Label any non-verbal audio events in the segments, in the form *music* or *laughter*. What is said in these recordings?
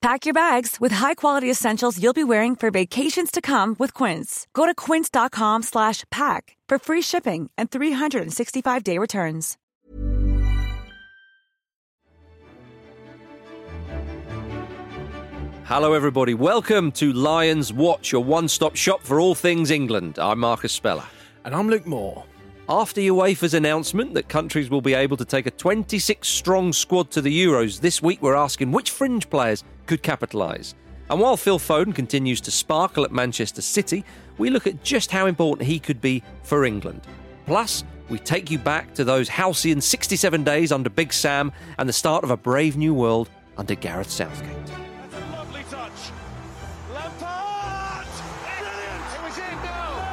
Pack your bags with high-quality essentials you'll be wearing for vacations to come with Quince. Go to quince.com slash pack for free shipping and 365-day returns. Hello, everybody. Welcome to Lions Watch, your one stop shop for all things England. I'm Marcus Speller. And I'm Luke Moore. After UEFA's announcement that countries will be able to take a 26 strong squad to the Euros, this week we're asking which fringe players could capitalise. And while Phil Foden continues to sparkle at Manchester City, we look at just how important he could be for England. Plus, we take you back to those halcyon 67 days under Big Sam and the start of a brave new world under Gareth Southgate. That's a lovely touch. Lampard! Brilliant! It was in now.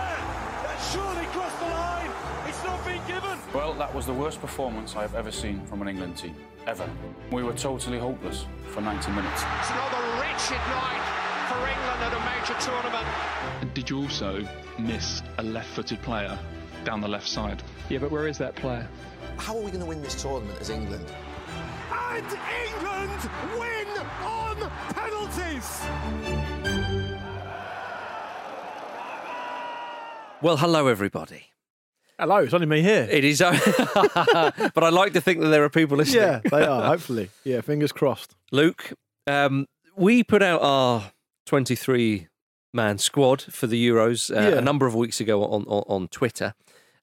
That surely crossed the line. It's not been given. Well, that was the worst performance I've ever seen from an England team, ever. We were totally hopeless for 90 minutes. It's another wretched night for England at a major tournament. Did you also miss a left-footed player down the left side? Yeah, but where is that player? How are we going to win this tournament as England? And England win on penalties. Well, hello, everybody. Hello, it's only me here. It is, *laughs* but I like to think that there are people listening. Yeah, they are, *laughs* hopefully. Yeah, fingers crossed. Luke, um, we put out our 23 man squad for the Euros uh, Yeah. a number of weeks ago on, on, on Twitter,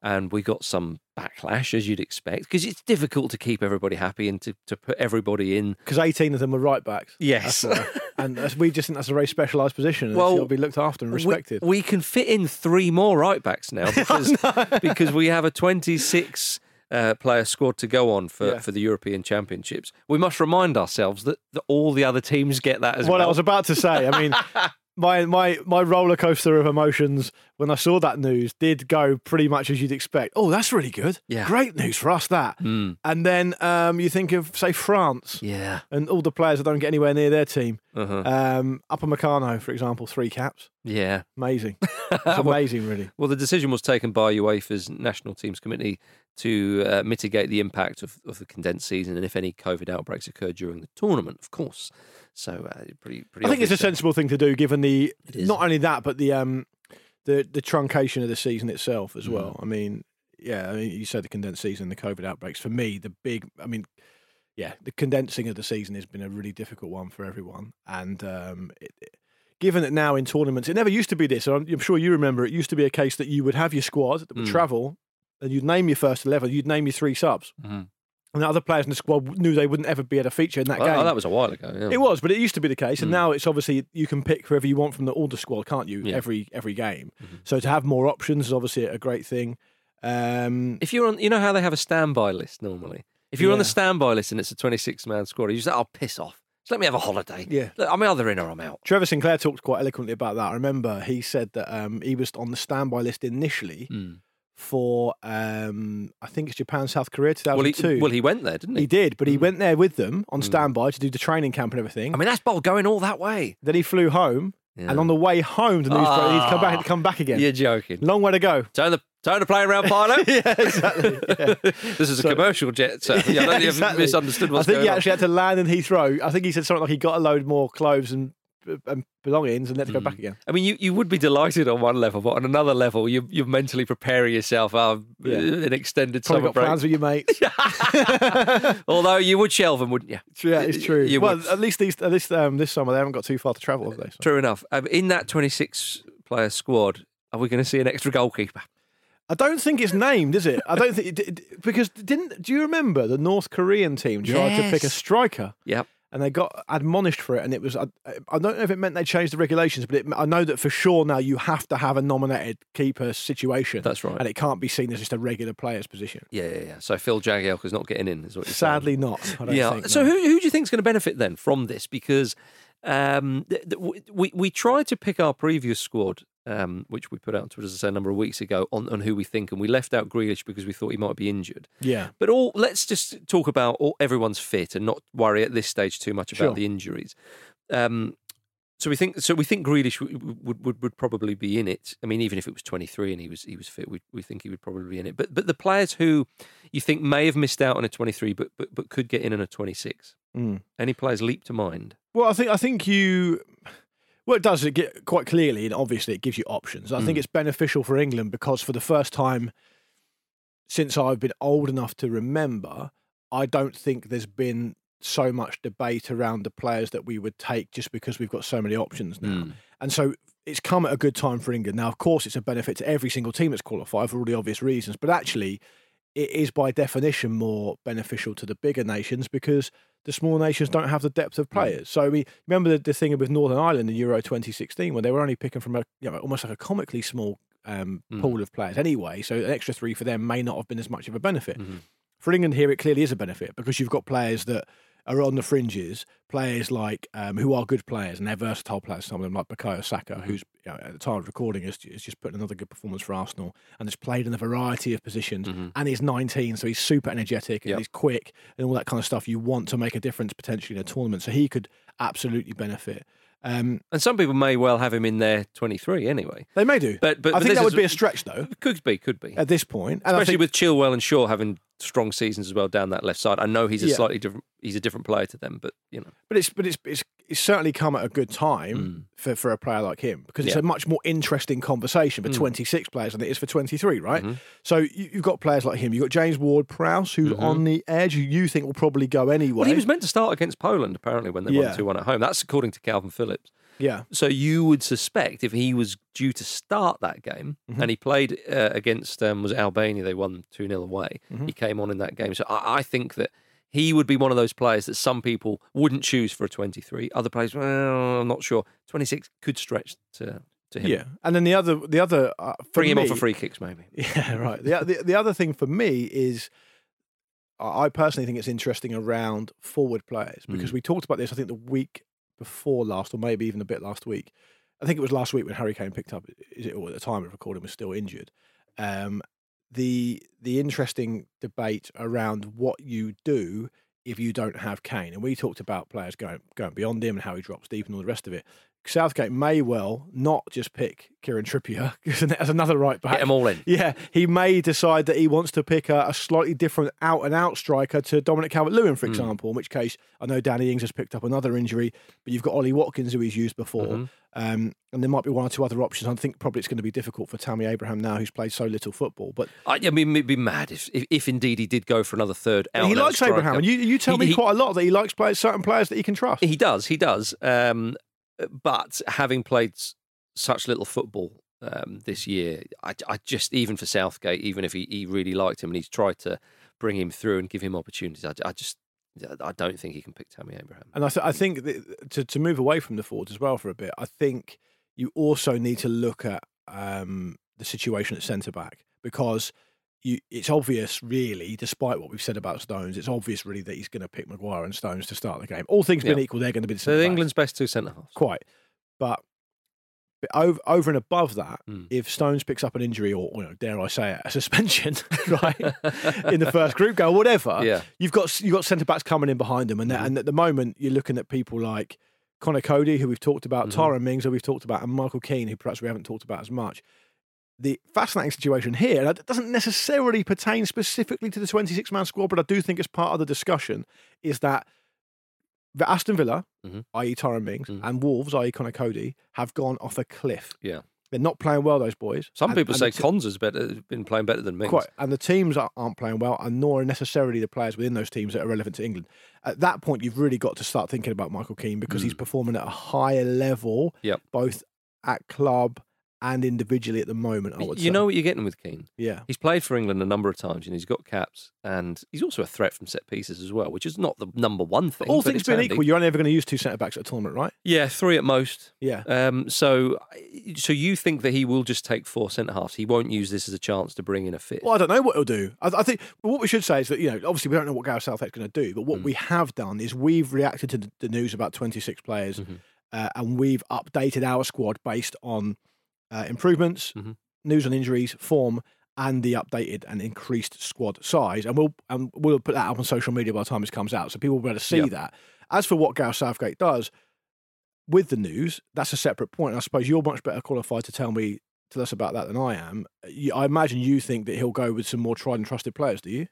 and we got some backlash, as you'd expect, because it's difficult to keep everybody happy and to, to put everybody in. Because 18 of them were right backs. Yes. *laughs* And that's, we just think that's a very specialised position. and Well, to be looked after and respected. We, can fit in three more right backs now *laughs* because, because we have a 26 uh, player squad to go on for, Yeah. for the European Championships. We must remind ourselves that, that all the other teams get that as what well. I was about to say. I mean, *laughs* my my my roller coaster of emotions when I saw that news did go pretty much as you'd expect. Oh, that's really good. Yeah. great news for us that. Mm. And then um, you think of say France Yeah. and all the players that don't get anywhere near their team. Uh-huh. Um, Upamecano, for example, three caps. Yeah. Amazing. *laughs* It's amazing, really. Well, the decision was taken by UEFA's national teams committee to uh, mitigate the impact of, of the condensed season and if any COVID outbreaks occurred during the tournament, of course. So, uh, pretty, pretty. I think it's a sensible thing to do, given the not only that, but the um, the the truncation of the season itself Mm. as well. I mean, yeah, I mean, you said the condensed season, the COVID outbreaks. For me, the big, I mean, yeah, the condensing of the season has been a really difficult one for everyone, and um, it, it- given that now in tournaments, it never used to be this. and I'm, I'm sure you remember. It used to be a case that you would have your squad that would Mm. travel, and you'd name your first eleven, you'd name your three subs. Mhm. And the other players in the squad knew they wouldn't ever be able to feature in that Oh, game. that was a while ago. Yeah. It was, but it used to be the case, and Mm. now it's obviously you can pick whoever you want from the older squad, can't you? Yeah. Mm-hmm. Every every game. So to have more options is obviously a great thing. Um, If you're on, you know how they have a standby list normally. If you're on the standby list and it's a 26 man squad, you just say, "Oh, piss off! Just let me have a holiday." Yeah. Look, I'm either in or I'm out. Trevor Sinclair talked quite eloquently about that. I remember he said that um, he was on the standby list initially Mm. For um, I think it's Japan South Korea Well, he, 2002. well, he went there, didn't he? He did, but he Mm. went there with them on Mm. standby to do the training camp and everything. I mean, that's bold going all that way. then he flew home, Yeah. and on the way home, the news broke he'd come back and come back again. You're joking. Long way to go. Turn the turn the plane around, pilot. *laughs* yeah, exactly. Yeah. *laughs* this is a commercial jet, so yeah, I don't think you've *laughs* exactly. misunderstood what's going on I think going he on. actually had to land in Heathrow. I think he said something like he got a load more clothes and, and belongings and had to go back again. I mean, you, you would be delighted on one level, but on another level, you, you're mentally preparing yourself out Yeah. an extended Probably summer got break. plans with your mates. *laughs* Although you would shelve them, wouldn't you? yeah, it's true. You well, would. at least these, at least um, this summer they haven't got too far to travel, have they? So. True enough. Um, in that 26 player squad, are we going to see an extra goalkeeper? I don't think it's named, is it? I don't think it, because didn't do you remember the North Korean team tried to pick a striker Yep. And they got admonished for it, and it was I, I don't know if it meant they changed the regulations, but it, I know that for sure now you have to have a nominated keeper situation. That's right. and it can't be seen as just a regular player's position. Yeah, yeah, yeah. So Phil Jagielka's not getting in, is what you're saying. Sadly, not. I don't yeah. think, so no. who who do you think is going to benefit then from this? Because um, th- th- we we tried to pick our previous squad, um, which we put out on Twitter as I say a number of weeks ago, on, on who we think, and we left out Grealish because we thought he might be injured. Yeah. But all let's just talk about all, everyone's fit and not worry at this stage too much about Sure. the injuries. Um, so we think so we think Grealish would, would would would probably be in it. I mean, even if it was twenty three and he was he was fit, we we think he would probably be in it. But but the players who you think may have missed out on a twenty three, but but but could get in on a twenty six. Mm. Any players leap to mind? Well, I think I think you. Well, it does. It get quite clearly, and obviously, it gives you options. I think Mm. it's beneficial for England because for the first time since I've been old enough to remember, I don't think there's been so much debate around the players that we would take just because we've got so many options now. Mm. And so it's come at a good time for England. Now, of course, it's a benefit to every single team that's qualified for all the obvious reasons, but actually, it is by definition more beneficial to the bigger nations because the small nations don't have the depth of players. So we remember the, the thing with Northern Ireland in Euro 2016 when they were only picking from a you know almost like a comically small um, Mm. pool of players anyway. So an extra three for them may not have been as much of a benefit. Mm-hmm. For England here, it clearly is a benefit because you've got players that are on the fringes, players like um, who are good players and they're versatile players. Some of them like Bukayo Saka, Mm-hmm. who's you know, at the time of recording is, is just putting another good performance for Arsenal and has played in a variety of positions. And he's 19, so he's super energetic and Mm-hmm. Yep. he's quick and all that kind of stuff. You want to make a difference potentially in a tournament, so he could absolutely benefit. Um, And some people may well have him in their twenty three anyway. they may do, But but I but think that would be a stretch though Could be, could be. at this point. And Especially think- with Chilwell and Shaw having strong seasons as well down that left side. I know he's a Yeah. slightly different. He's a different player to them, but you know. But it's but it's it's, it's certainly come at a good time for, for a player like him because it's Mm. Yeah. a much more interesting conversation for Mm. 26 players than it is for 23, right? Mhm. So you, you've got players like him. You've got James Ward Prowse, who's Mhm. on the edge, who you think will probably go anyway. Well, he was meant to start against Poland apparently when they Yeah. won two one at home. That's according to Kalvin Phillips. Yeah. So you would suspect if he was due to start that game Mhm. and he played uh, against um, was it Albania, they won two 0 away. Mhm. He came on in that game, so I, I think that he would be one of those players that some people wouldn't choose for a twenty three. Other players, well, I'm not sure. Twenty six could stretch to to him. Yeah, and then the other, the other, uh, Bring him on me- for free kicks, maybe. *laughs* Yeah, right. The, the the other thing for me is, I I personally think it's interesting around forward players because Mm. we talked about this. I think the week before last, or maybe even a bit last week. I think it was last week when Harry Kane picked up. Is it or at the time of recording was still injured. Um, the the interesting debate around what you do if you don't have Kane, and we talked about players going going beyond him and how he drops deep and all the rest of it. Southgate may well not just pick Kieran Trippier *laughs* because as another right back. Get them all in. Yeah, he may decide that he wants to pick a, a slightly different out and out striker to Dominic Calvert Lewin, Hmm. for example, in which case I know Danny Ings has picked up another injury, but you've got Ollie Watkins who he's used before. Mhm. Um, and there might be one or two other options. I think probably it's going to be difficult for Tammy Abraham now, who's played so little football. But I, I mean, it'd be mad if, if, if indeed he did go for another third. he out-and-out likes striker. Abraham, and you, you tell He- me he- quite a lot that he likes players, certain players that he can trust. He does, he does. Um, but having played such little football um, this year, I, I just even for Southgate, even if he, he really liked him and he's tried to bring him through and give him opportunities. I, I just I don't think he can pick Tammy Abraham. And I, th- I think that to to move away from the forwards as well for a bit, I think you also need to look at um, the situation at centre back because you, it's obvious, really, despite what we've said about Stones, it's obvious, really, that he's going to pick Maguire and Stones to start the game. All things being Yeah. equal, they're going to be the So England's best two centre halves. quite. But, but over, over and above that, Mm. if Stones picks up an injury or, you know, dare I say it, a suspension, *laughs* right, in the first group goal, whatever, Yeah. you've got you've got centre backs coming in behind them, and Mm-hmm. and at the moment you're looking at people like Conor Coady, who we've talked about, Mm-hmm. Tyrone Mings, who we've talked about, and Michael Keane, who perhaps we haven't talked about as much. The fascinating situation here, and it doesn't necessarily pertain specifically to the 26 man squad, but I do think it's part of the discussion, is that the Aston Villa, Mhm. i.e. Tyrone Mings, Mhm. and Wolves, i.e. Conor Coady, have gone off a cliff. Yeah. They're not playing well, those boys. Some And- people and say t- Konsa's better, been playing better than Mings. Quite, and the teams are- aren't playing well, and nor are necessarily the players within those teams that are relevant to England. At that point, you've really got to start thinking about Michael Keane because he's performing at a higher level, Yep. both at club and individually at the moment. I would You say. know what you're getting with Keane. Yeah. He's played for England a number of times and he's got caps and he's also a threat from set pieces as well, which is not the number one thing. all things being handy. equal, you're only ever going to use two centre backs at a tournament, right? Yeah, three at most. Yeah. Um, so, so you think that he will just take four centre halves? He won't use this as a chance to bring in a fifth. Well, I don't know what he'll do. I, I think well, what we should say is that you know, obviously, we don't know what Gareth Southgate's going to do, but Mm. what we have done is we've reacted to the, the news about 26 players, Mm-hmm. uh, and we've updated our squad based on uh, improvements, Mm-hmm. news on injuries, form, and the updated and increased squad size. And we'll and we'll put that up on social media by the time this comes out, so people will be able to see Yeah. that. As for what Gareth Southgate does with the news, that's a separate point. I suppose you're much better qualified to tell me tell us about that than I am. I imagine you think that he'll go with some more tried and trusted players. Do you?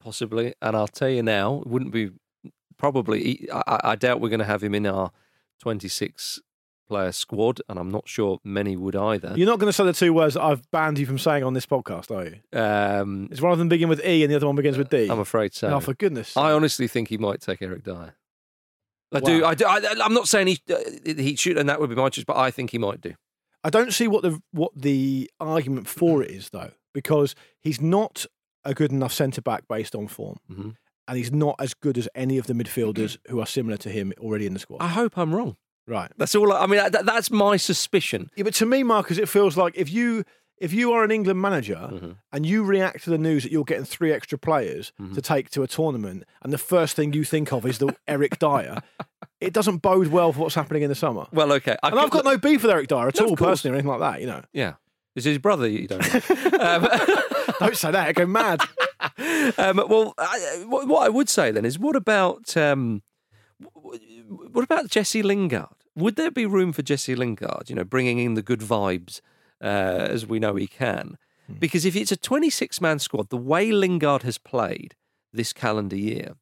Possibly, and I'll tell you now, it wouldn't be probably. I, I- I doubt we're going to have him in our 26 player squad, and I'm not sure many would either. You're not going to say the two words that I've banned you from saying on this podcast, are you? Um, Is one of them begin with E and the other one begins with D? I'm afraid so. Oh, for goodness! I honestly think he might take Eric Dier. I do. Wow. I do. I, I'm not saying he uh, he should, and that would be my choice, but I think he might do. I don't see what the what the argument for it is though, because he's not a good enough centre back based on form, Mhm. and he's not as good as any of the midfielders who are similar to him already in the squad. I hope I'm wrong. Right. That's all. I, I mean, that, that's my suspicion. Yeah, but to me, Marcus, it feels like if you if you are an England manager Mm-hmm. and you react to the news that you're getting three extra players Mm-hmm. to take to a tournament, and the first thing you think of is the *laughs* Eric Dier, it doesn't bode well for what's happening in the summer. Well, okay. I and I've got no beef with Eric Dier at No, all, personally, or anything like that. You know, Yeah, is his brother? You don't. Know. *laughs* um, *laughs* don't say that; I go mad. um, well, I, what, what I would say then is, what about um, what about Jesse Lingard? Would there be room for Jesse Lingard? You know, bringing in the good vibes uh, as we know he can. Because if it's a 26 man squad, the way Lingard has played this calendar year,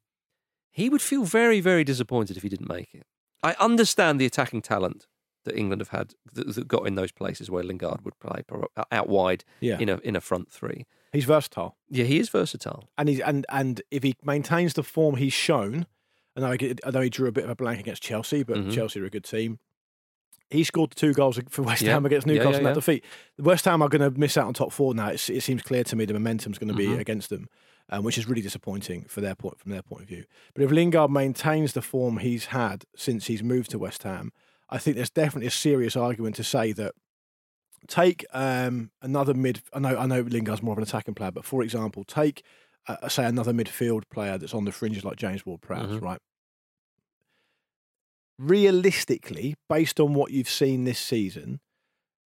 he would feel very, very disappointed if he didn't make it. I understand the attacking talent that England have had that, that got in those places where Lingard would play out wide Yeah. in a in a front three. He's versatile. Yeah, he is versatile. and he's and and if he maintains the form he's shown, I know he, I know he drew a bit of a blank against Chelsea, but Mhm. Chelsea are a good team. He scored the two goals for West Yeah. Ham against Yeah, Newcastle yeah, in that yeah. defeat. West Ham are going to miss out on top four now. It's, it seems clear to me the momentum's going to be Mhm. against them, um, which is really disappointing for their point from their point of view. But if Lingard maintains the form he's had since he's moved to West Ham, I think there's definitely a serious argument to say that take um, another mid. I know I know Lingard's more of an attacking player, but for example, take uh, say another midfield player that's on the fringes like James Ward-Prowse, Mhm. right? Realistically, based on what you've seen this season,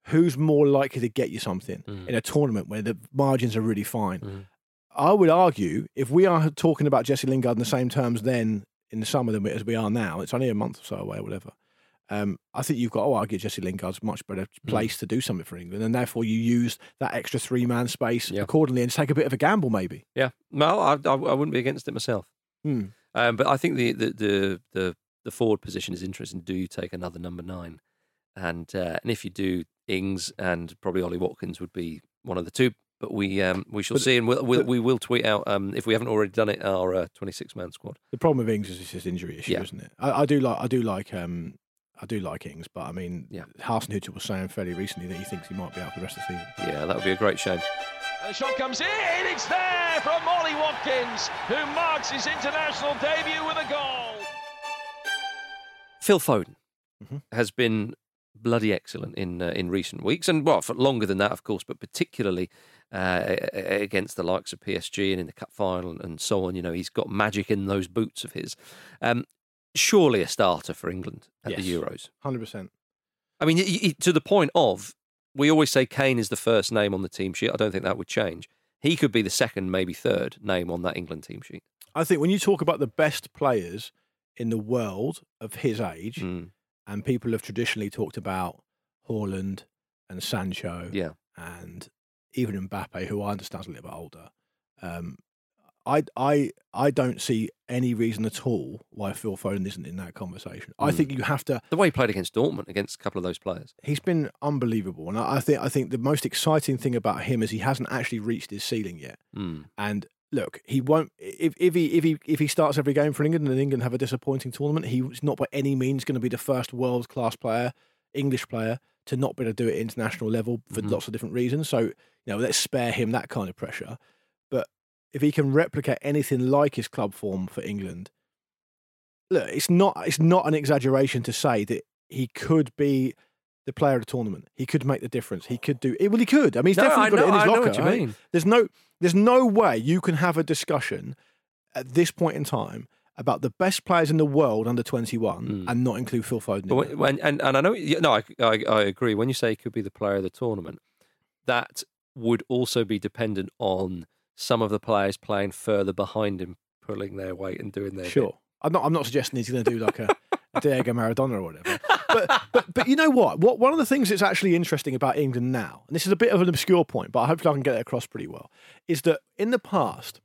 who's more likely to get you something Mhm. in a tournament where the margins are really fine? Mhm. I would argue if we are talking about Jesse Lingard in the same terms then in the summer than we, as we are now, it's only a month or so away or whatever. Um, I think you've got to argue Jesse Lingard's much better Mm. placed to do something for England, and therefore you use that extra three man space Yeah. accordingly and take a bit of a gamble, maybe. Yeah, no, I, I, I wouldn't be against it myself. Hmm. Um, but I think the, the the the the forward position is interesting. Do you take another number nine? And uh, and if you do, Ings and probably Ollie Watkins would be one of the two. But we um, we shall But- see, and we'll, we'll, we will tweet out um, if we haven't already done it our uh, twenty six man squad. The problem with Ings is it's his injury issue, Yeah. isn't it? I, I do like I do like um, I do like Ings, but I mean, Yeah. Hasenhuttl was saying fairly recently that he thinks he might be out for the rest of the season. Yeah, that would be a great shame. The shot comes in, it's there from Ollie Watkins, who marks his international debut with a goal. Phil Foden Mm-hmm. has been bloody excellent in uh, in recent weeks, and well, for longer than that, of course, but particularly uh, against the likes of PSG and in the cup final and so on. You know, he's got magic in those boots of his. Um, surely a starter for England at the Euros. Hundred percent. I mean, to the point of we always say Kane is the first name on the team sheet. I don't think that would change. He could be the second, maybe third name on that England team sheet. I think when you talk about the best players in the world of his age, Mm. and people have traditionally talked about Haaland and Sancho, Yeah. and even Mbappe, who I understand is a little bit older. Um, I, I, I don't see any reason at all why Phil Foden isn't in that conversation. I Mm. think you have to. The way he played against Dortmund, against a couple of those players. He's been unbelievable, and I, I think I think the most exciting thing about him is he hasn't actually reached his ceiling yet. Mm. And look, he won't if, if he if he if he starts every game for England and England have a disappointing tournament, he's not by any means going to be the first world class player, English player, to not be able to do it at international level for Mhm. lots of different reasons. So you know, let's spare him that kind of pressure. But if he can replicate anything like his club form for England, look, it's not it's not an exaggeration to say that he could be the player of the tournament. He could make the difference. He could do it. Well, he could. I mean, he's No, definitely I got it in his I know locker. what you right? mean. There's no there's no way you can have a discussion at this point in time about the best players in the world under 21 hmm. and not include Phil Foden. But when, when, and, and I know, no, I, I, I agree. When you say he could be the player of the tournament, that would also be dependent on some of the players playing further behind him, pulling their weight and doing their Sure. I'm not. I'm not suggesting he's going to do like a, a *laughs* Diego Maradona or whatever. But, but but you know what? What one of the things that's actually interesting about England now, and this is a bit of an obscure point, but I hope I can get it across pretty well, is that in the past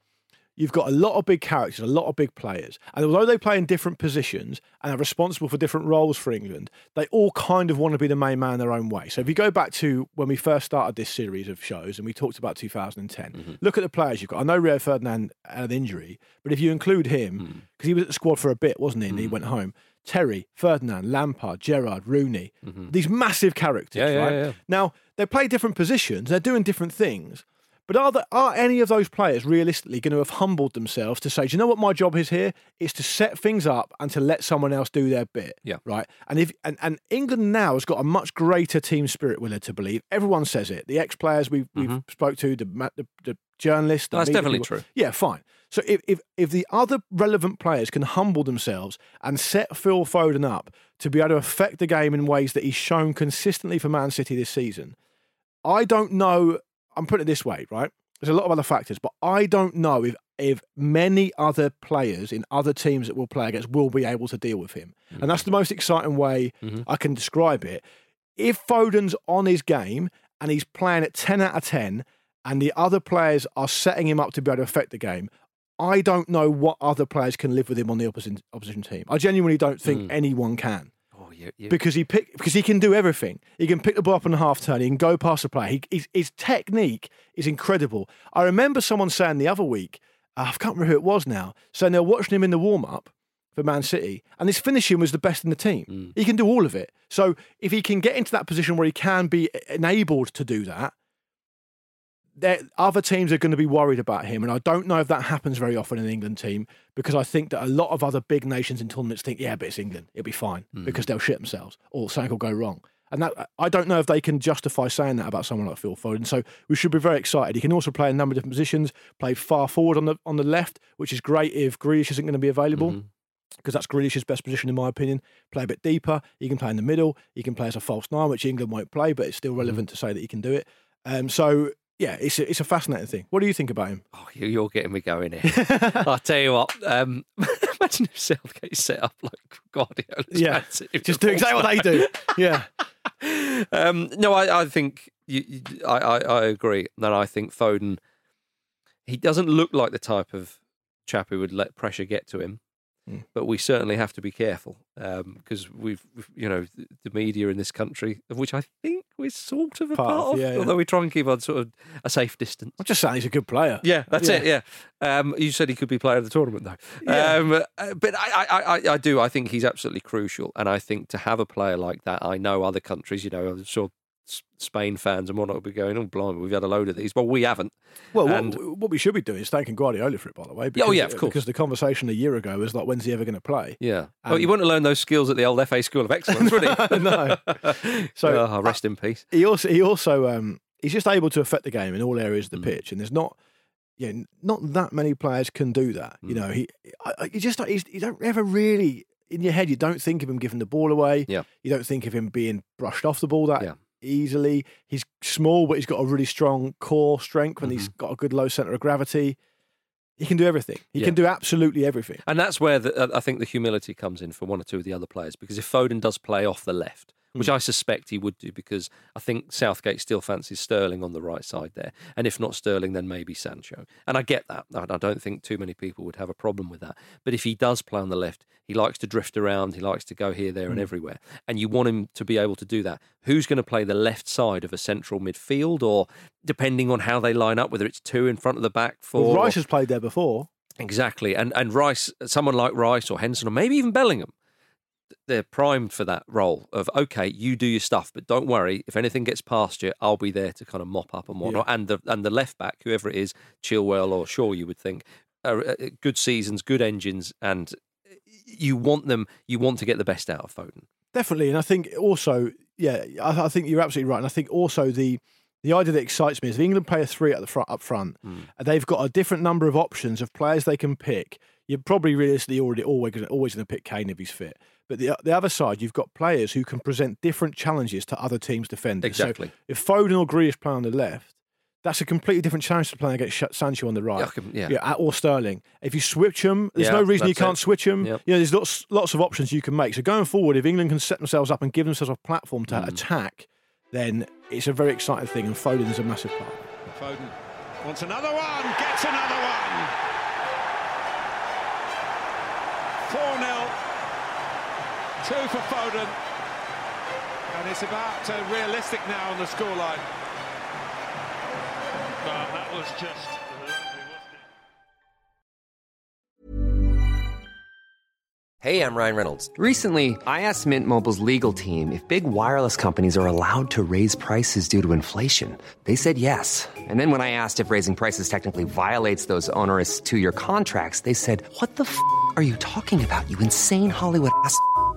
you've got a lot of big characters, a lot of big players, and although they play in different positions and are responsible for different roles for England, they all kind of want to be the main man their own way. So if you go back to when we first started this series of shows and we talked about 2010, mm-hmm. look at the players you've got. I know Rio Ferdinand had an injury, but if you include him, hmm. because he was at the squad for a bit, wasn't he? And he hmm. went home. Terry, Ferdinand, Lampard, Gerrard, Rooney, mm-hmm. these massive characters, Yeah, yeah, right? yeah. Now, they play different positions, they're doing different things. But are, the, are any of those players realistically going to have humbled themselves to say, do you know what my job is here? Is to set things up and to let someone else do their bit. Yeah. Right. And if and, and England now has got a much greater team spirit, led to believe. Everyone says it. The ex players we've, we've mm-hmm. spoke to, the, the, the journalists. the That's media definitely people- true. Yeah, fine. So if, if if the other relevant players can humble themselves and set Phil Foden up to be able to affect the game in ways that he's shown consistently for Man City this season, I don't know. I'm putting it this way, right? There's a lot of other factors, but I don't know if if many other players in other teams that we'll play against will be able to deal with him. Mm. And that's the most exciting way mm-hmm. I can describe it. If Foden's on his game and he's playing at 10 out of 10 and the other players are setting him up to be able to affect the game, I don't know what other players can live with him on the opposition opposition team. I genuinely don't think mm. anyone can Oh, you, you, because he pick because he can do everything. He can pick the ball up on the half turn. He can go past the player. He, his, his technique is incredible. I remember someone saying the other week, I can't remember who it was now, saying they were watching him in the warm up for Man City, and his finishing was the best in the team. Mm. He can do all of it. So if he can get into that position where he can be enabled to do that, other teams are going to be worried about him. And I don't know if that happens very often in the England team because I think that a lot of other big nations in tournaments think, yeah, but it's England. It'll be fine mm. because they'll shit themselves or something will go wrong. And that I don't know if they can justify saying that about someone like Phil Foden. So we should be very excited. He can also play a number of different positions, play far forward on the on the left, which is great if Grealish isn't going to be available mm-hmm. because that's Grealish's best position in my opinion. Play a bit deeper. He can play in the middle. He can play as a false nine, which England won't play, but it's still mm-hmm. relevant to say that he can do it. Um, so yeah, it's a, it's a fascinating thing. What do you think about him? oh, you- you're getting me going here. *laughs* I'll tell you what. Um, *laughs* imagine if Southgate set up like Guardiola's Yeah, just do exactly what they do. *laughs* Yeah, um, no, I, I think you, you, I, I, I agree. That I think Foden, he doesn't look like the type of chap who would let pressure get to him. Hmm. But we certainly have to be careful because we've, we've- you know, the, media in this country, of which I think we're sort of a Part part, of, yeah, yeah. although we try and keep on sort of a safe distance. I'm just saying he's a good player. Yeah, that's Yeah. it. Yeah, um, you said he could be player of the tournament though. Yeah. Um, uh, but I, I, I, I do. I think he's absolutely crucial, and I think to have a player like that, I know other countries. You know, I'm sure S- Spain fans and whatnot will be going, oh, blimey, we've had a load of these. Well, we haven't. Well, and what, what we should be doing is thanking Guardiola for it, by the way. oh, yeah, of course. Because the conversation a year ago was like, when's he ever going to play? yeah. And- oh, you wouldn't have learned those skills at the old FA School of Excellence, would he? *laughs* no. *laughs* So oh, rest in peace. he also he also um, he's just able to affect the game in all areas of Mm. the pitch, and there's not yeah not that many players can do that. You Mm. know, he I, you just he's, you don't ever really in your head you don't think of him giving the ball away. Yeah. You don't think of him being brushed off the ball that Yeah. Easily. He's small, but he's got a really strong core strength, and Mm-hmm. he's got a good low center of gravity. He can do everything. He Yeah. can do absolutely everything. And that's where the, uh, I think the humility comes in for one or two of the other players. Because if Foden does play off the left, which I suspect he would do, because I think Southgate still fancies Sterling on the right side there. And if not Sterling, then maybe Sancho. And I get that. I don't think too many people would have a problem with that. But if he does play on the left, he likes to drift around, he likes to go here, there, and Mm. everywhere. And you want him to be able to do that. Who's going to play the left side of a central midfield, or depending on how they line up, whether it's two in front of the back, four. Well, or- Rice has played there before. Exactly, and and Rice, someone like Rice or Henderson, or maybe even Bellingham, they're primed for that role of okay, you do your stuff, but don't worry if anything gets past you, I'll be there to kind of mop up and whatnot. And the and the left back, whoever it is, Chilwell or Shaw, you would think, are uh, uh good seasons, good engines, and uh, you want them, you want to get the best out of Foden. Definitely, and I think also, yeah, I, I think you're absolutely right, and I think also the the idea that excites me is if England play a three at the front up front, hmm. and they've got a different number of options of players they can pick. You're probably realistically already always always going to pick Kane if he's fit. But the the other side, you've got players who can present different challenges to other teams' defenders. Exactly. So if Foden or Grealish play on the left, that's a completely different challenge to playing against Sancho on the right. Yeah, I yeah. or Sterling. If you switch them, there's Yeah, no reason you can't it. switch them. Yep. You know, there's lots lots of options you can make. So going forward, if England can set themselves up and give themselves a platform to Hmm. attack, then it's a very exciting thing, and Foden is a massive part. Foden wants another one, gets another one. 4 0. Two for Foden. And it's about uh, realistic now on the scoreline. Well, that was just Hey, I'm Ryan Reynolds. Recently, I asked Mint Mobile's legal team if big wireless companies are allowed to raise prices due to inflation. They said yes. And then when I asked if raising prices technically violates those onerous two year contracts, they said, What the f are you talking about, you insane Hollywood ass?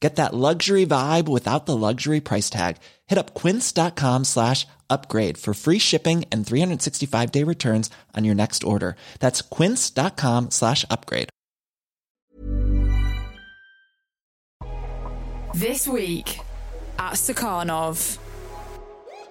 Get that luxury vibe without the luxury price tag. Hit up quince.com slash upgrade for free shipping and 365 day returns on your next order. That's quince.com slash upgrade. This week at Stakhanov.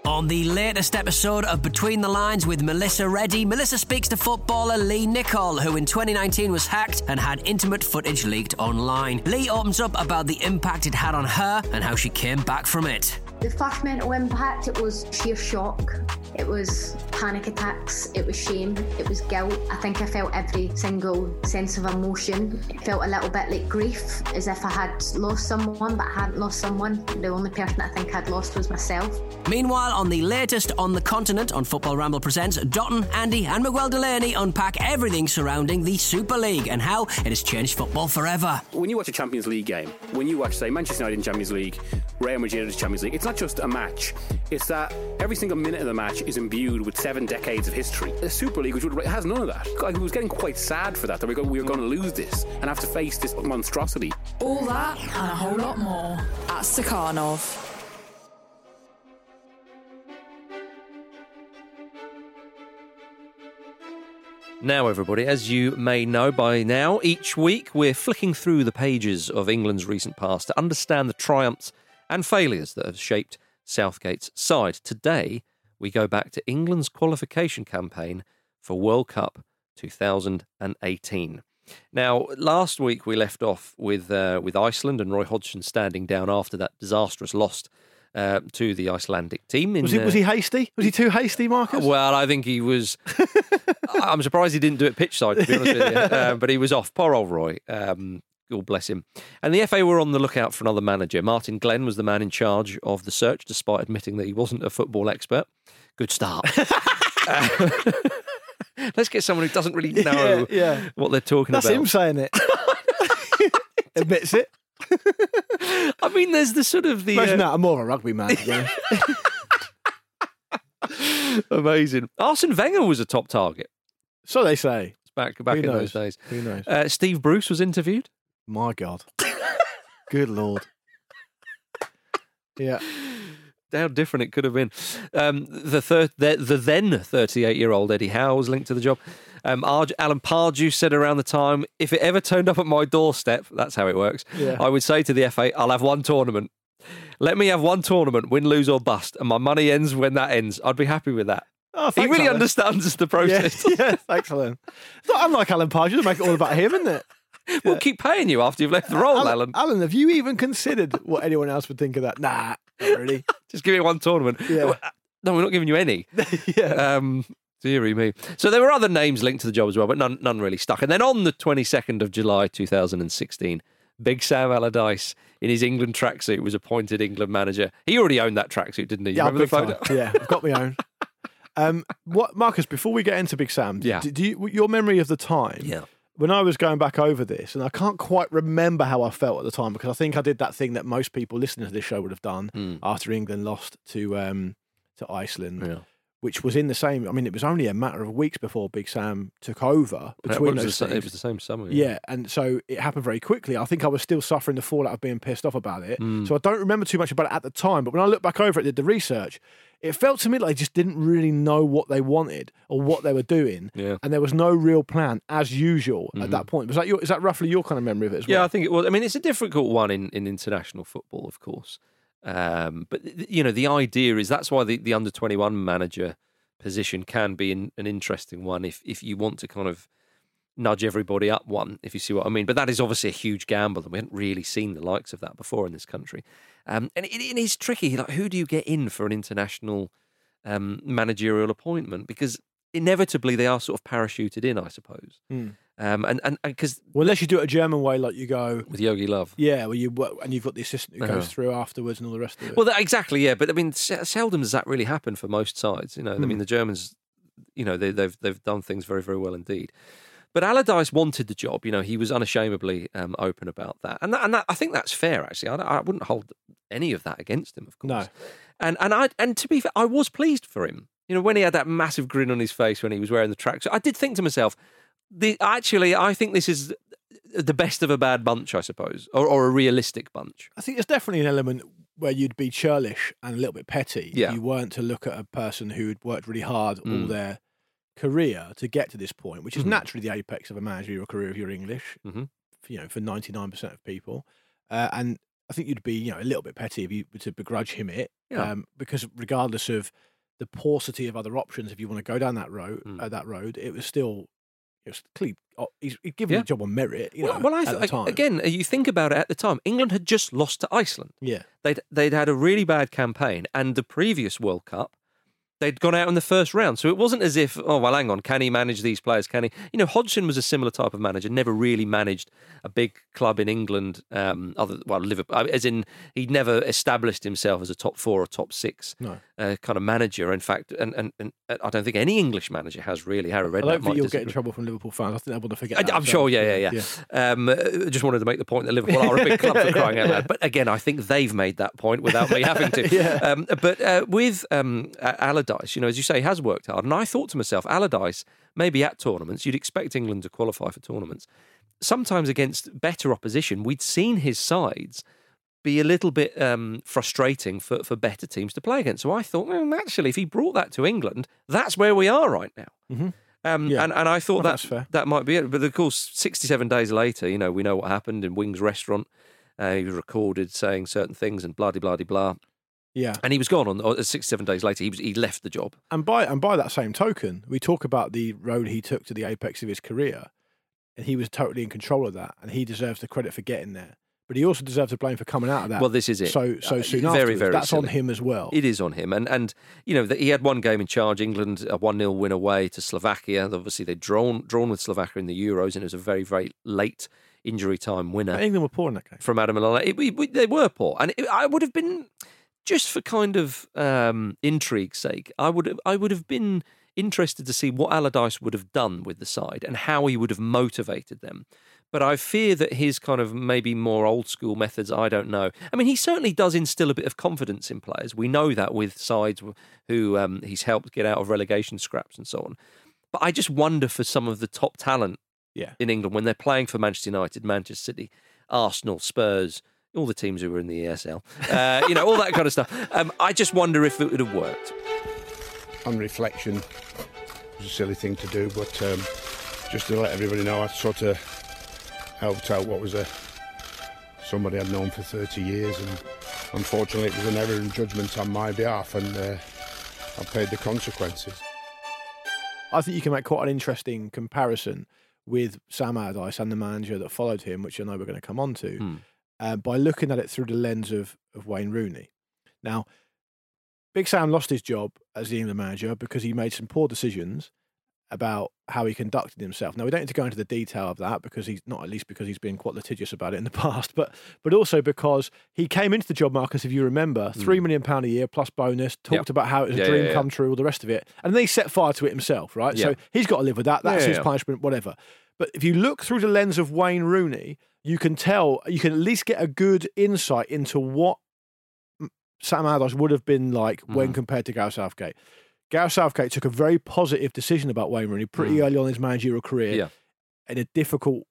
On the latest episode of Between the Lines with Melissa Reddy, Melissa speaks to footballer Lee Nicol, who in 2019 was hacked and had intimate footage leaked online. Lee opens up about the impact it had on her and how she came back from it. The first mental impact, it was sheer shock. It was panic attacks. It was shame. It was guilt. I think I felt every single sense of emotion. It felt a little bit like grief, as if I had lost someone, but I hadn't lost someone. The only person I think I'd lost was myself. Meanwhile, on the latest On the Continent on Football Ramble Presents, Dotun, Andy, and Miguel Delaney unpack everything surrounding the Super League and how it has changed football forever. When you watch a Champions League game, when you watch, say, Manchester United in Champions League, Real Madrid in Champions League, it's not just a match. It's that every single minute of the match is imbued with seven decades of history. The Super League, which would, has none of that. I was getting quite sad for that, that we were, we were going to lose this and have to face this monstrosity. All that and a whole lot more at Stakhanov. Now, everybody, as you may know by now, each week we're flicking through the pages of England's recent past to understand the triumphs and failures that have shaped Southgate's side. Today, we go back to England's qualification campaign for World Cup 2018. Now, last week we left off with uh, with Iceland and Roy Hodgson standing down after that disastrous loss uh, to the Icelandic team. In, Was he, was uh, he hasty? Was he too hasty, Marcus? well, I think he was. *laughs* I'm surprised he didn't do it pitch side, to be honest with you. *laughs* Uh, but he was off. Poor old Roy. Um, God bless him. And the FA were on the lookout for another manager. Martin Glenn was the man in charge of the search, despite admitting that he wasn't a football expert. Good start. Uh, *laughs* *laughs* let's get someone who doesn't really know Yeah, yeah. what they're talking That's about. That's him saying it. *laughs* Admits it. I mean, there's the sort of the Imagine uh, that. I'm more of a rugby man. to be honest. amazing. Arsene Wenger was a top target. so they say. It's back back Who in knows? those days. Who knows? Uh, Steve Bruce was interviewed. My God. *laughs* Good Lord. Yeah. How different it could have been. Um, the, thir- the, the then 38 year old Eddie Howe was linked to the job. Um, Alan Pardew said around the time, if it ever turned up at my doorstep, that's how it works, Yeah. I would say to the FA, I'll have one tournament. Let me have one tournament, win, lose, or bust, and my money ends when that ends. I'd be happy with that. Oh, he really Alan. understands the Yeah, process. *laughs* yeah, thanks, Alan. It's not unlike Alan Pardew to make it all about him, isn't it? *laughs* We'll keep paying you after you've left the role, Alan. Alan, have you even considered what anyone else would think of that? Nah, not *laughs* really. Just give me one tournament. Yeah. No, we're not giving you any. *laughs* yeah. Um, dearie me. So there were other names linked to the job as well, but none, none really stuck. And then on the 22nd of July 2016, Big Sam Allardyce in his England tracksuit was appointed England manager. He already owned that tracksuit, didn't he? You Yeah, remember the photo? time. yeah, I've got my own. Um, what, Marcus? Before we get into Big Sam, Yeah. do, do you, your memory of the time? Yeah. When I was going back over this, and I can't quite remember how I felt at the time because I think I did that thing that most people listening to this show would have done Hmm. after England lost to um, to Iceland, Yeah. Which was in the same. I mean, it was only a matter of weeks before Big Sam took over It between was, those the, it was the same summer. Yeah, and so it happened very quickly. I think I was still suffering the fallout of being pissed off about it. Mm. So I don't remember too much about it at the time. But when I look back over it, did the research, it felt to me like they just didn't really know what they wanted or what they were doing. Yeah. And there was no real plan, as usual, Mhm. at that point. Was that your, is that roughly your kind of memory of it as Yeah, well? I think it was. I mean, it's a difficult one in, in international football, of course. Um, but you know, the idea is that's why the, the under twenty one manager position can be an, an interesting one if if you want to kind of nudge everybody up one, if you see what I mean. But that is obviously a huge gamble, and we haven't really seen the likes of that before in this country. Um, and it, it is tricky. Like, who do you get in for an international um, managerial appointment? Because inevitably they are sort of parachuted in, I suppose. Hmm. Um, and and because Well, unless you do it a German way, like you go, with Jogi Löw, yeah, well, you and you've got the assistant who goes Uh-huh. through afterwards and all the rest of it. Well, that, exactly, yeah. But I mean, seldom does that really happen for most sides. You know, I Hmm. mean, the Germans, you know, they, they've they've done things very very well indeed. But Allardyce wanted the job. You know, he was unashamedly um, open about that, and that, and that, I think that's fair. Actually, I, I wouldn't hold any of that against him, of course. No. And and I and to be fair, I was pleased for him. You know, when he had that massive grin on his face when he was wearing the tracksuit, I did think to myself, the, actually, I think this is the best of a bad bunch, I suppose, or, or a realistic bunch. I think there's definitely an element where you'd be churlish and a little bit petty Yeah. if you weren't to look at a person who'd worked really hard all Mm. their career to get to this point, which is Mhm. naturally the apex of a managerial career if you're English, Mhm. for, you know, for 99% of people. Uh, and I think you'd be, you know, a little bit petty if you were to begrudge him it, Yeah. um, because regardless of the paucity of other options, if you want to go down that road, Mm. uh, that road, it was still, it was clearly, oh, he's, he's given Yeah. the job on merit, you well, know, well, I th- time. again, uh, you think about it at the time, England had just lost to Iceland. yeah. They'd they'd had a really bad campaign, and the previous World Cup, they'd gone out in the first round. So it wasn't as if, oh well, hang on, can he manage these players? Can he? You know, Hodgson was a similar type of manager. Never really managed a big club in England. Um, other well, Liverpool, as in he'd never established himself as a top four or top six No. Uh, kind of manager. In fact, and, and and I don't think any English manager has really. Harry I Redknapp don't think you'll get in trouble from Liverpool fans. I think they want to forget. I, that I'm as sure, well. yeah, yeah, yeah. Um, uh, just wanted to make the point that Liverpool are a big club for *laughs* crying out loud. But again, I think they've made that point without me having to. *laughs* Yeah. um, but uh, with um, Allardyce, you know, as you say, he has worked hard. And I thought to myself, Allardyce, maybe at tournaments, you'd expect England to qualify for tournaments. Sometimes against better opposition, we'd seen his sides be a little bit um, frustrating for, for better teams to play against. So I thought, well, actually, if he brought that to England, that's where we are right now. Mhm. Um, Yeah. and, and I thought Well, that that might be it. But of course, 67 days later, you know, we know what happened in Wings Restaurant. Uh, he was recorded saying certain things and blah, de blah, de blah. Yeah. And he was gone on uh, 67 days later. He was he left the job. And by and by that same token, we talk about the road he took to the apex of his career, and he was totally in control of that, and he deserves the credit for getting there. But he also deserves the blame for coming out of that. Well, this is it. So so Uh, soon very, very That's on him as well. It is on him, and and you know that he had one game in charge. England a one 0 win away to Slovakia. Obviously, they'd drawn drawn with Slovakia in the Euros, and it was a very very late injury time winner. England were poor in that game. from Adam Lallana. It, it- it- they were poor, and it, I would have been just for kind of um, intrigue's sake. I would have, I would have been interested to see what Allardyce would have done with the side and how he would have motivated them. But I fear that his kind of maybe more old school methods, I don't know. I mean, he certainly does instill a bit of confidence in players. We know that with sides who um, he's helped get out of relegation scraps and so on. But I just wonder for some of the top talent Yeah. in England when they're playing for Manchester United, Manchester City, Arsenal, Spurs, all the teams who were in the ESL, uh, you know, all that kind of stuff. Um, I just wonder if it would have worked. on reflection, it was a silly thing to do, but um, just to let everybody know, I sort of helped out what was a somebody I'd known for 30 years, and unfortunately, it was an error in judgment on my behalf, and uh, I paid the consequences. I think you can make quite an interesting comparison with Sam Allardyce and the manager that followed him, which I know we're going to come on to, Hmm. uh, by looking at it through the lens of, of Wayne Rooney. Now, Big Sam lost his job as the England manager because he made some poor decisions about how he conducted himself. Now we don't need to go into the detail of that because he's not at least because he's been quite litigious about it in the *laughs* past, but but also because he came into the job, Marcus, if you remember, three million pound a year plus bonus, talked Hmm. Yep. about how it was Yeah, a dream yeah, yeah. come true, all the rest of it, and then he set fire to it himself, right? So he's got to live with that. That's his punishment, whatever. But if you look through the lens of Wayne Rooney, you can tell, you can at least get a good insight into what Sam Allardyce would have been like when Mm. compared to Gareth Southgate. Gareth Southgate took a very positive decision about Wayne Rooney pretty Mm. early on in his managerial career Yeah. in a difficult,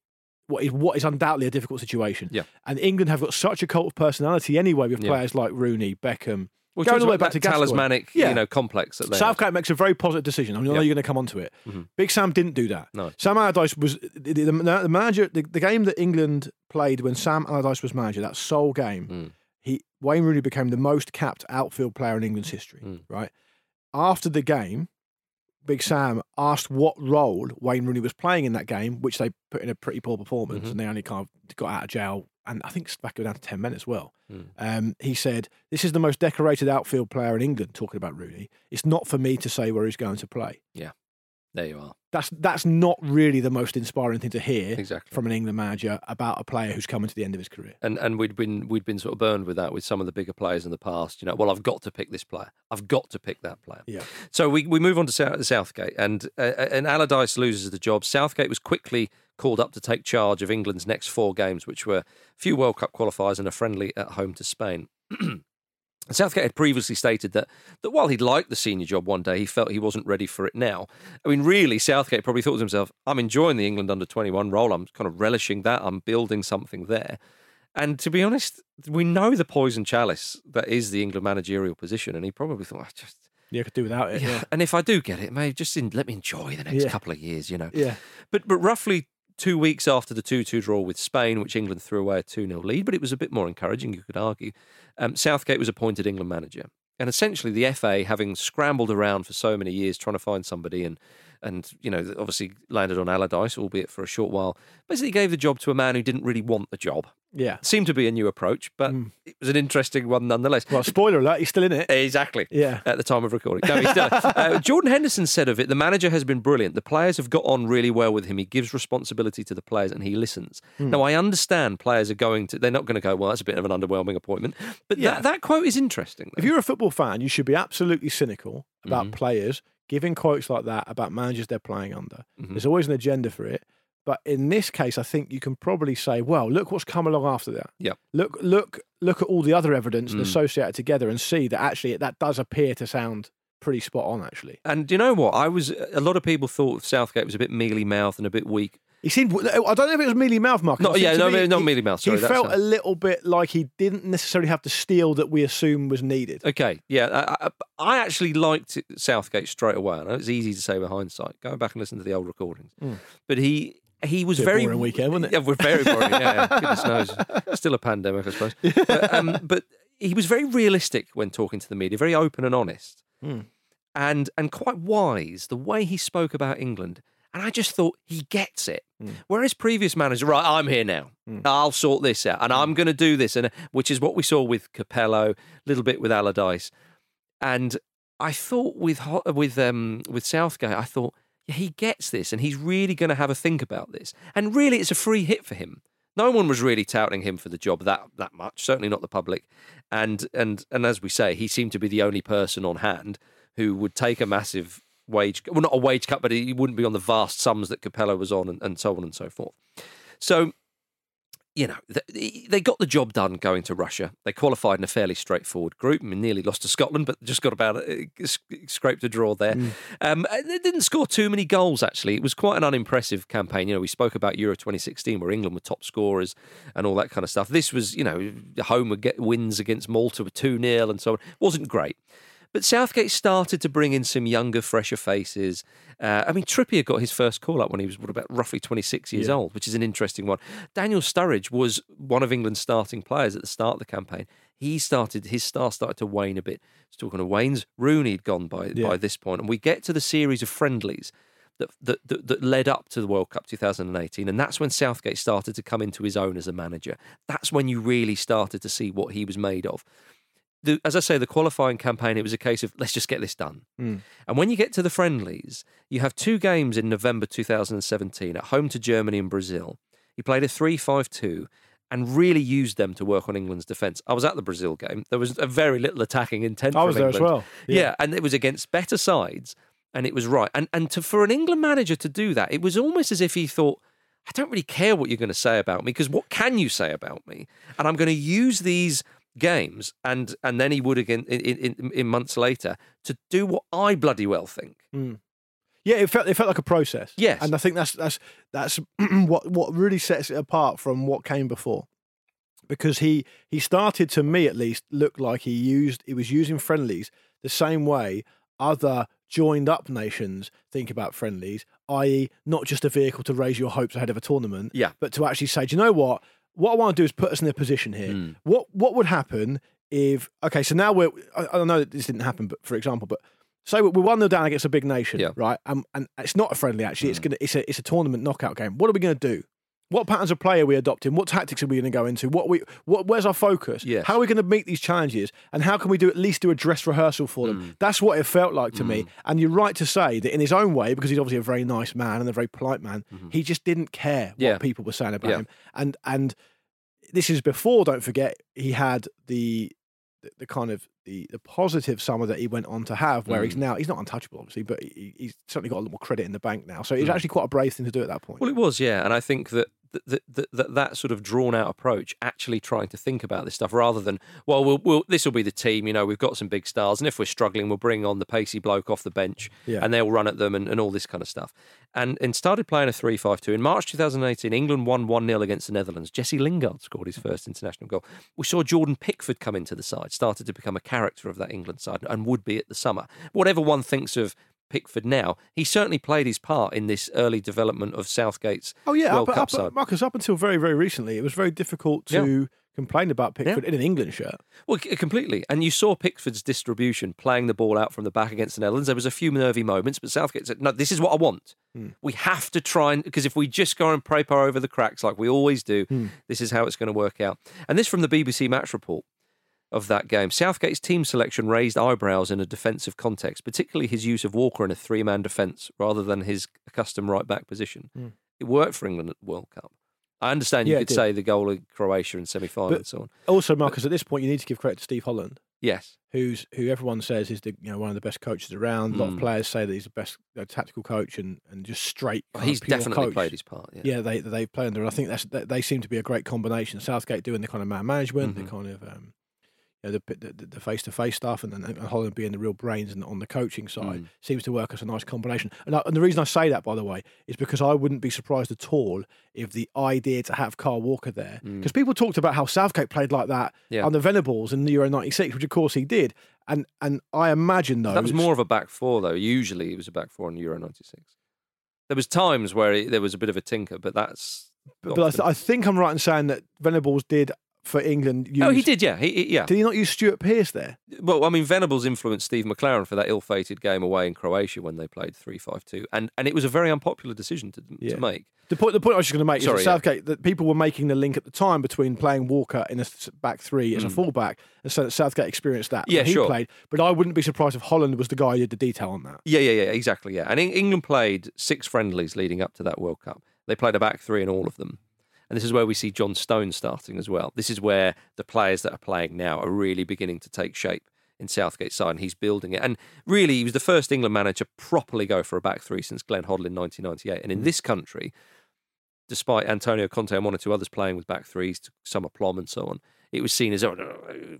what is, what is undoubtedly a difficult situation. Yeah. And England have got such a cult of personality anyway with Yeah. players like Rooney, Beckham, Well, going all the way back to Gascoigne. talismanic, Yeah. you know, complex that they have. Southgate makes a very positive decision. I mean, I know you're going to come on to it. Mhm. Big Sam didn't do that. No. Sam Allardyce was the, the, the manager. The, the game that England played when Sam Allardyce was manager, that sole game, Mm. he Wayne Rooney became the most capped outfield player in England's history. Mm. Right after the game, Big Sam asked what role Wayne Rooney was playing in that game, which they put in a pretty poor performance, Mhm. and they only kind of got out of jail. And I think back down to ten men as well. Mm. Um, he said, "This is the most decorated outfield player in England." Talking about Rooney, it's not for me to say where he's going to play. Yeah, there you are. That's that's not really the most inspiring thing to hear Exactly. from an England manager about a player who's coming to the end of his career. And and we'd been we'd been sort of burned with that with some of the bigger players in the past. You know, well, I've got to pick this player. I've got to pick that player. Yeah. So we, we move on to South, Southgate, and uh, and Allardyce loses the job. Southgate was quickly called up to take charge of England's next four games, which were a few World Cup qualifiers and a friendly at home to Spain. *clears throat* Southgate had previously stated that that while he'd like the senior job one day, he felt he wasn't ready for it now. I mean, really, Southgate probably thought to himself, "I'm enjoying the England under 21 role. I'm kind of relishing that. I'm building something there." And to be honest, we know the poison chalice that is the England managerial position, and he probably thought, "I just." Yeah, I could do without it. Yeah, And if I do get it, maybe just in, let me enjoy the next Yeah. couple of years, you know. yeah. But but roughly two weeks after the 2 2 draw with Spain, which England threw away a 2 0 lead, but it was a bit more encouraging, you could argue, um, Southgate was appointed England manager. And essentially, the FA, having scrambled around for so many years trying to find somebody and, and you know, obviously landed on Allardyce, albeit for a short while, basically gave the job to a man who didn't really want the job. Yeah. Seemed to be a new approach, but it was an interesting one nonetheless. Well, spoiler alert, he's still in it. Exactly. Yeah. At the time of recording. No, he's still. *laughs* uh, Jordan Henderson said of it, the manager has been brilliant. The players have got on really well with him. He gives responsibility to the players and he listens. Hmm. Now, I understand players are going to, they're not going to go, well, that's a bit of an underwhelming appointment. But Yeah. that, that quote is interesting. If you're a football fan, you should be absolutely cynical about Mhm. players giving quotes like that about managers they're playing under. Mhm. There's always an agenda for it. But in this case, I think you can probably say, well, look what's come along after that. Yep. Look, look, look at all the other evidence and Mm. associate it together and see that actually that does appear to sound pretty spot on, actually. And do you know what? I was, a lot of people thought Southgate was a bit mealy mouthed and a bit weak He seemed. I don't know if it was mealy mouth, Mark. Not- yeah, no, me not he- mealy mouth, sorry, he felt a- little bit like he didn't necessarily have the steel that we assume was needed. Okay, yeah, I, I, actually liked Southgate straight away. I know it's easy to say with hindsight. Go back and listen to the old recordings. Mm. But he he was very boring weekend, wasn't it? Yeah, we're very boring. Yeah, yeah. *laughs* goodness knows, still a pandemic, I suppose. But, um, *laughs* but he was very realistic when talking to the media, very open and honest, Mm. and and quite wise. The way he spoke about England. And I just thought he gets it. Mm. Whereas previous managers, right, I'm here now. I'll sort this out, and I'm going to do this, and which is what we saw with Capello, a little bit with Allardyce, and I thought with with um, with Southgate, I thought yeah, he gets this, and he's really going to have a think about this. And really, it's a free hit for him. No one was really touting him for the job that that much. Certainly not the public. And and and as we say, he seemed to be the only person on hand who would take a massive wage, well, not a wage cut, but he wouldn't be on the vast sums that Capello was on, and, and so on and so forth. So you know, th- they got the job done going to Russia. They qualified in a fairly straightforward group. I mean, nearly lost to Scotland, but just got about uh, scraped a draw there. Um, they didn't score too many goals, actually. It was quite an unimpressive campaign. You know, we spoke about Euro 2016, where England were top scorers and all that kind of stuff. This was, you know, home wins against Malta with 2 0 and so on. It wasn't great. But Southgate started to bring in some younger, fresher faces. Uh, I mean, Trippier got his first call up when he was what, about roughly 26 years Yeah. old, which is an interesting one. Daniel Sturridge was one of England's starting players at the start of the campaign. He started his star started to wane a bit. It's talking of Wayne's Rooney had gone by Yeah. by this point, and we get to the series of friendlies that, that that that led up to the World Cup 2018, and that's when Southgate started to come into his own as a manager. That's when you really started to see what he was made of the, as I say, the qualifying campaign, it was a case of let's just get this done. Mm. And when you get to the friendlies, you have two games in November 2017 at home to Germany and Brazil. He played a 3 5 2 and really used them to work on England's defence. I was at the Brazil game. There was a very little attacking intent. I was there as well. Yeah. Yeah. and it was against better sides, and it was right. And and to, for an England manager to do that, it was almost as if he thought, I don't really care what you're going to say about me because what can you say about me? And I'm going to use these games and and then he would again in, in, in months later to do what I bloody well think. Mm. Yeah, it felt it felt like a process. Yes. and I think that's that's that's *clears throat* what what really sets it apart from what came before, because he he started to me at least look like he used he was using friendlies the same way other joined up nations think about friendlies, i.e., not just a vehicle to raise your hopes ahead of a tournament, Yeah. but to actually say, do you know what? What I want to do is put us in a position here. Hmm. What what would happen if? Okay, so now we're. I, I know that this didn't happen, but for example, but say we're one 0 down against a big nation, Yeah. right? Um, and it's not a friendly. Actually, Hmm. it's gonna. It's a it's a tournament knockout game. What are we going to do? What patterns of play are we adopting? What tactics are we going to go into? What we what where's our focus? Yes. How are we going to meet these challenges? And how can we do at least do a dress rehearsal for them? That's what it felt like to me. And you're right to say that in his own way, because he's obviously a very nice man and a very polite man, he just didn't care what Mm-hmm. Yeah. people were saying about Yeah. him. And and this is before. Don't forget, he had the the, the kind of the, the positive summer that he went on to have, where he's Mm. now he's not untouchable, obviously, but he, he's certainly got a little more credit in the bank now. So it's Mm. actually quite a brave thing to do at that point. Well, it was, yeah, and I think that that that, that, that sort of drawn out approach, actually trying to think about this stuff rather than, well, we'll, we'll this will be the team. You know, we've got some big stars, and if we're struggling, we'll bring on the pacey bloke off the bench, Yeah. and they'll run at them and, and all this kind of stuff. And and started playing a 3-5-2 in March 2018. England won one 0 against the Netherlands. Jesse Lingard scored his first international goal. We saw Jordan Pickford come into the side, started to become a character of that England side, and would be at the summer. Whatever one thinks of. Pickford now, he certainly played his part in this early development of Southgate's Oh yeah, World up, Cup up, side. Marcus. Up until very very recently, it was very difficult to complain about Pickford in an England shirt. Well, completely. And you saw Pickford's distribution playing the ball out from the back against the Netherlands. There was a few nervy moments, but Southgate said, "No, this is what I want. Hmm. We have to try and because if we just go and prepare over the cracks like we always do, Hmm. this is how it's going to work out." And this from the BBC Match Report of that game. Southgate's team selection raised eyebrows in a defensive context, particularly his use of Walker in a three-man defence rather than his accustomed right-back position. Hmm. It worked for England at the World Cup. I understand you Yeah, could say the goal in Croatia in semi-final and so on. Also, Marcus, at this point, you need to give credit to Steve Holland. Yes. who's who everyone says is the you know one of the best coaches around. A lot of Mm. players say that he's the best you know, tactical coach and, and just straight. Well, he's definitely coach. played his part. Yeah. they they play under. And I think that's that they seem to be a great combination. Southgate doing the kind of man management, Mhm. the kind of um, you know, the, the, the face-to-face stuff, and then and Holland being the real brains and on the coaching side Mm. seems to work as a nice combination. And, I, and the reason I say that, by the way, is because I wouldn't be surprised at all if the idea to have Kyle Walker there, Mm. because people talked about how Southgate played like that Yeah. under Venables in the Euro '96, which of course he did, and and I imagine though That was more of a back four, though. Usually, it was a back four in Euro '96. There was times where it, there was a bit of a tinker, but that's. But, but I, th- I think I'm right in saying that Venables did for England. Use, oh, he did, yeah, he, he- yeah. Did he not use Stuart Pearce there? Well, I mean, Venables influenced Steve McClaren for that ill-fated game away in Croatia when they played three-five-two, and and it was a very unpopular decision to, Yeah. to make. The point, the point I was just going to make Sorry, is yeah. that Southgate that people were making the link at the time between playing Walker in a back three as a Mm. fullback, and so that Southgate experienced that. Yeah, he sure. played. But I wouldn't be surprised if Holland was the guy who did the detail on that. Yeah, yeah, yeah, exactly. Yeah, and England played six friendlies leading up to that World Cup. They played a back three in all of them, and this is where we see John Stones starting as well. This is where the players that are playing now are really beginning to take shape in Southgate's side, and he's building it. And really, he was the first England manager properly go for a back three since Glenn Hoddle in 1998. And in mm. this country, despite Antonio Conte and one or two others playing with back threes, some aplomb and so on, it was seen as, oh, no,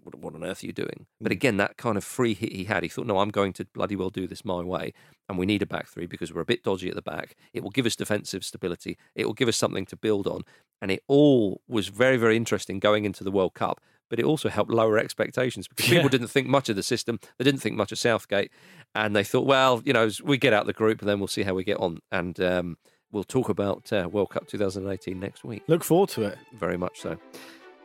what- what on earth are you doing? But mm. again, that kind of free hit he had, he thought, no, I'm going to bloody well do this my way. And we need a back three because we're a bit dodgy at the back. It will give us defensive stability. It will give us something to build on. And it all was very, very interesting going into the World Cup. But it also helped lower expectations because people Yeah. didn't think much of the system. They didn't think much of Southgate. And they thought, well, you know, we get out the group and then we'll see how we get on. And um, we'll talk about uh, World Cup 2018 next week. Look forward to it. Very much so.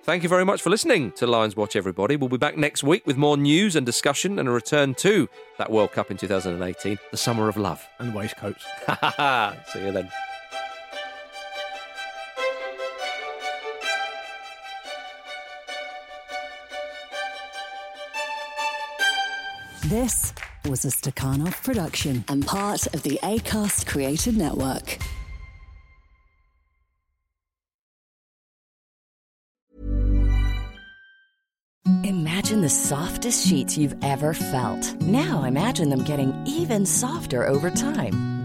Thank you very much for listening to Lions Watch, everybody. We'll be back next week with more news and discussion and a return to that World Cup in 2018, the summer of love. And waistcoats. *laughs* See you then. This was a Stakhanov production and part of the ACAST Creator Network. Imagine the softest sheets you've ever felt. Now imagine them getting even softer over time.